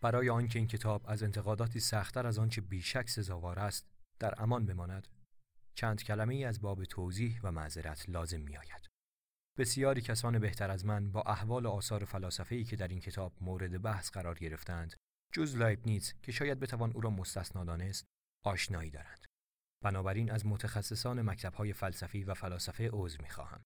برای آنکه این کتاب از انتقاداتی سختتر از آنچه بیشک سزاوار است در امان بماند. چند کلمه ای از باب توضیح و معذرت لازم می آید. بسیاری کسان بهتر از من با احوال آثار فلاسفه‌ای که در این کتاب مورد بحث قرار گرفتند جز لایبنیتس که شاید بتوان او را مستثنا دانست آشنایی دارند. بنابراین از متخصصان مکتب‌های فلسفی و فلاسفه عذر می‌خواهم.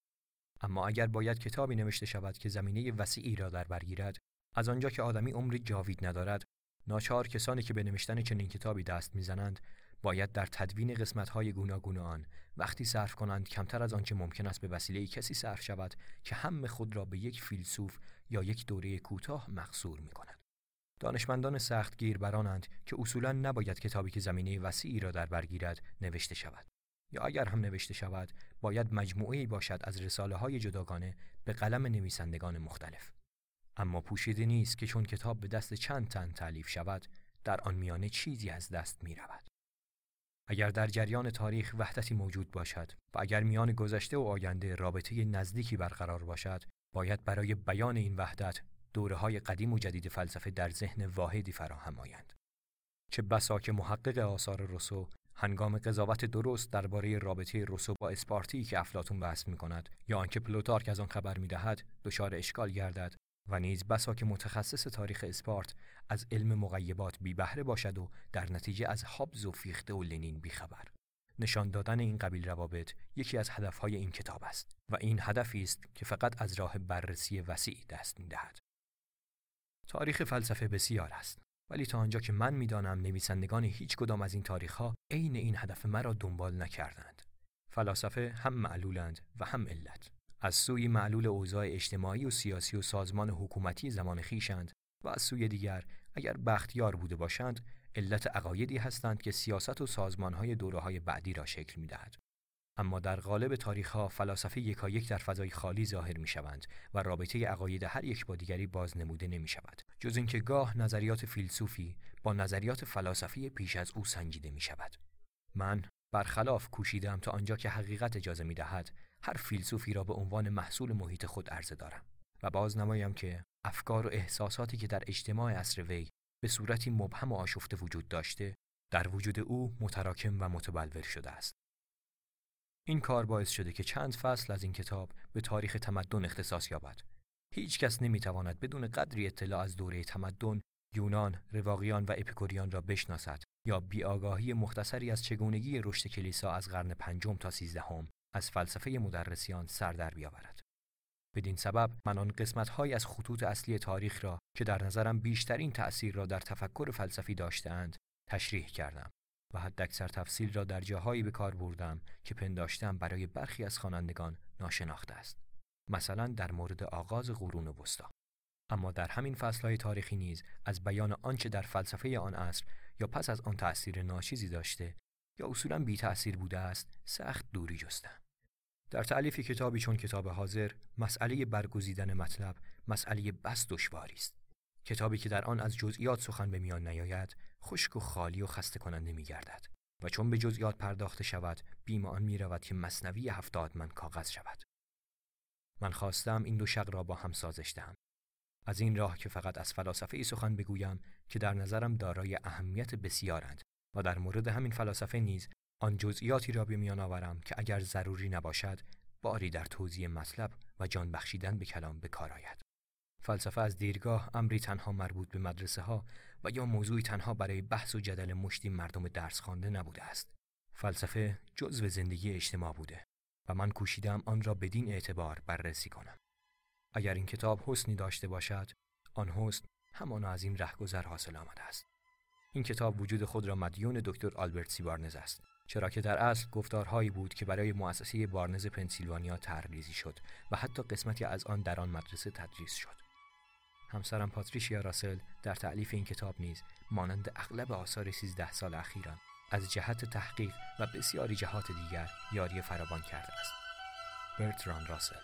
اما اگر باید کتابی نوشته شود که زمینه وسیعی را در برگیرد از آنجا که آدمی عمری جاوید ندارد ناچار کسانی که به نوشتن چنین کتابی دست می‌زنند باید در تدوین قسمت‌های گوناگون آن وقتی صرف کنند کمتر از آنچه ممکن است به وسیله کسی صرف شود که هم خود را به یک فیلسوف یا یک دوره کوتاه مقصور می کند. دانشمندان سخت گیر برانند که اصولا نباید کتابی که زمینه وسیعی را در برگیرد نوشته شود. یا اگر هم نوشته شود باید مجموعه باشد از رساله های جداگانه به قلم نویسندگان مختلف. اما پوشیده نیست که چون کتاب به دست چند تن تعلیف شود در آن میانه چیزی از دست می رود. اگر در جریان تاریخ وحدتی موجود باشد و اگر میان گذشته و آینده رابطه نزدیکی برقرار باشد باید برای بیان این وحدت دوره های قدیم و جدید فلسفه در ذهن واحدی فراهم آیند چه بسا که محقق آثار روسو هنگام قضاوت درست درباره رابطه روسو با اسپارتی که افلاتون بحث می کند یا آنکه پلوتارک از آن خبر می دهد دچار اشکال گردد و نیز بسا که متخصص تاریخ اسپارت از علم مغیبات بی بهره باشد و در نتیجه از هابز و فیخته و لنین بیخبر. نشان دادن این قبیل روابط یکی از هدفهای این کتاب است و این هدفی است که فقط از راه بررسی وسیع دست می‌دهد. تاریخ فلسفه بسیار است ولی تا آنجا که من می‌دانم نویسندگان هیچ کدام از این تاریخ ها عین این هدف مرا دنبال نکردند. فلاسفه هم معلولند و هم علت. از سوی معلول اوضاع اجتماعی و سیاسی و سازمان حکومتی زمان خیشند و از سوی دیگر اگر بختیار بوده باشند علت عقایدی هستند که سیاست و سازمانهای های بعدی را شکل می‌دهد. اما در قالب تاریخها فلاسفه یکایک در فضای خالی ظاهر می شوند و رابطه عقاید هر یک با دیگری باز نموده نمی شود جز اینکه گاه نظریات فیلسوفی با نظریات فلاسفی پیش از او سنجیده می شود من برخلاف کوشیدم تا آنجا که حقیقت اجازه می دهد هر فیلسوفی را به عنوان محصول محیط خود عرضه دارم و باز نمایم که افکار و احساساتی که در اجتماع اصر وی به صورتی مبهم و آشفته وجود داشته در وجود او متراکم و متبلور شده است. این کار باعث شده که چند فصل از این کتاب به تاریخ تمدن اختصاص یابد. هیچ کس نمی‌تواند بدون قدری اطلاع از دوره تمدن یونان، رواقیان و اپیکوریان را بشناسد یا بیآگاهی مختصری از چگونگی رشد کلیسا از قرن پنجم تا سیزدهم از فلسفه مدرسیان سر در بیاورد. بدین سبب من آن قسمتهایی از خطوط اصلی تاریخ را که در نظرم بیشترین تأثیر را در تفکر فلسفی داشتهاند تشریح کردم و حداکثر تفصیل را در جاهایی به کار بردم که پنداشتم برای برخی از خوانندگان ناشناخته است. مثلا در مورد آغاز قرون وسطا. اما در همین فصلهای تاریخی نیز از بیان آنچه در فلسفه آن عصر یا پس از آن تأثیر ناچیزی داشته یا اصولا بی تأثیر بوده است سخت دوری جستم. در تعلیف کتابی چون کتاب حاضر مسئله برگزیدن مطلب مسئله بس دشواری است. کتابی که در آن از جزئیات سخن به میان نیاید خشک و خالی و خسته کننده می گردد و چون به جزئیات پرداخته شود بیم آن می رود که مصنوی هفتاد من کاغذ شود. من خواستم این دو شق را با هم سازش دهم. از این راه که فقط از فلاسفه ای سخن بگویم که در نظرم دارای اهمیت بسیارند و در مورد همین فلاسفه نیز آن جزئیاتی را به میان آورم که اگر ضروری نباشد باری در توضیح مطلب و جان بخشیدن به کلام به کار آید. فلسفه از دیرگاه امری تنها مربوط به مدرسه ها و یا موضوعی تنها برای بحث و جدل مشتی مردم درس خوانده نبوده است. فلسفه جزو زندگی اجتماع بوده و من کوشیدم آن را بدین اعتبار بررسی کنم. اگر این کتاب حسنی داشته باشد، آن حسن همان از این رهگذر حاصل آمده است. این کتاب وجود خود را مدیون دکتر آلبرت سی بارنز است. چرا که در اصل گفتارهایی بود که برای مؤسسه بارنز پنسیلوانیا ترلیزی شد و حتی قسمتی از آن در آن مدرسه تدریس شد. همسرم پاتریشیا راسل در تعلیف این کتاب نیز مانند اغلب آثار 13 سال اخیران از جهت تحقیق و بسیاری جهات دیگر یاری فراوان کرده است. برتران راسل.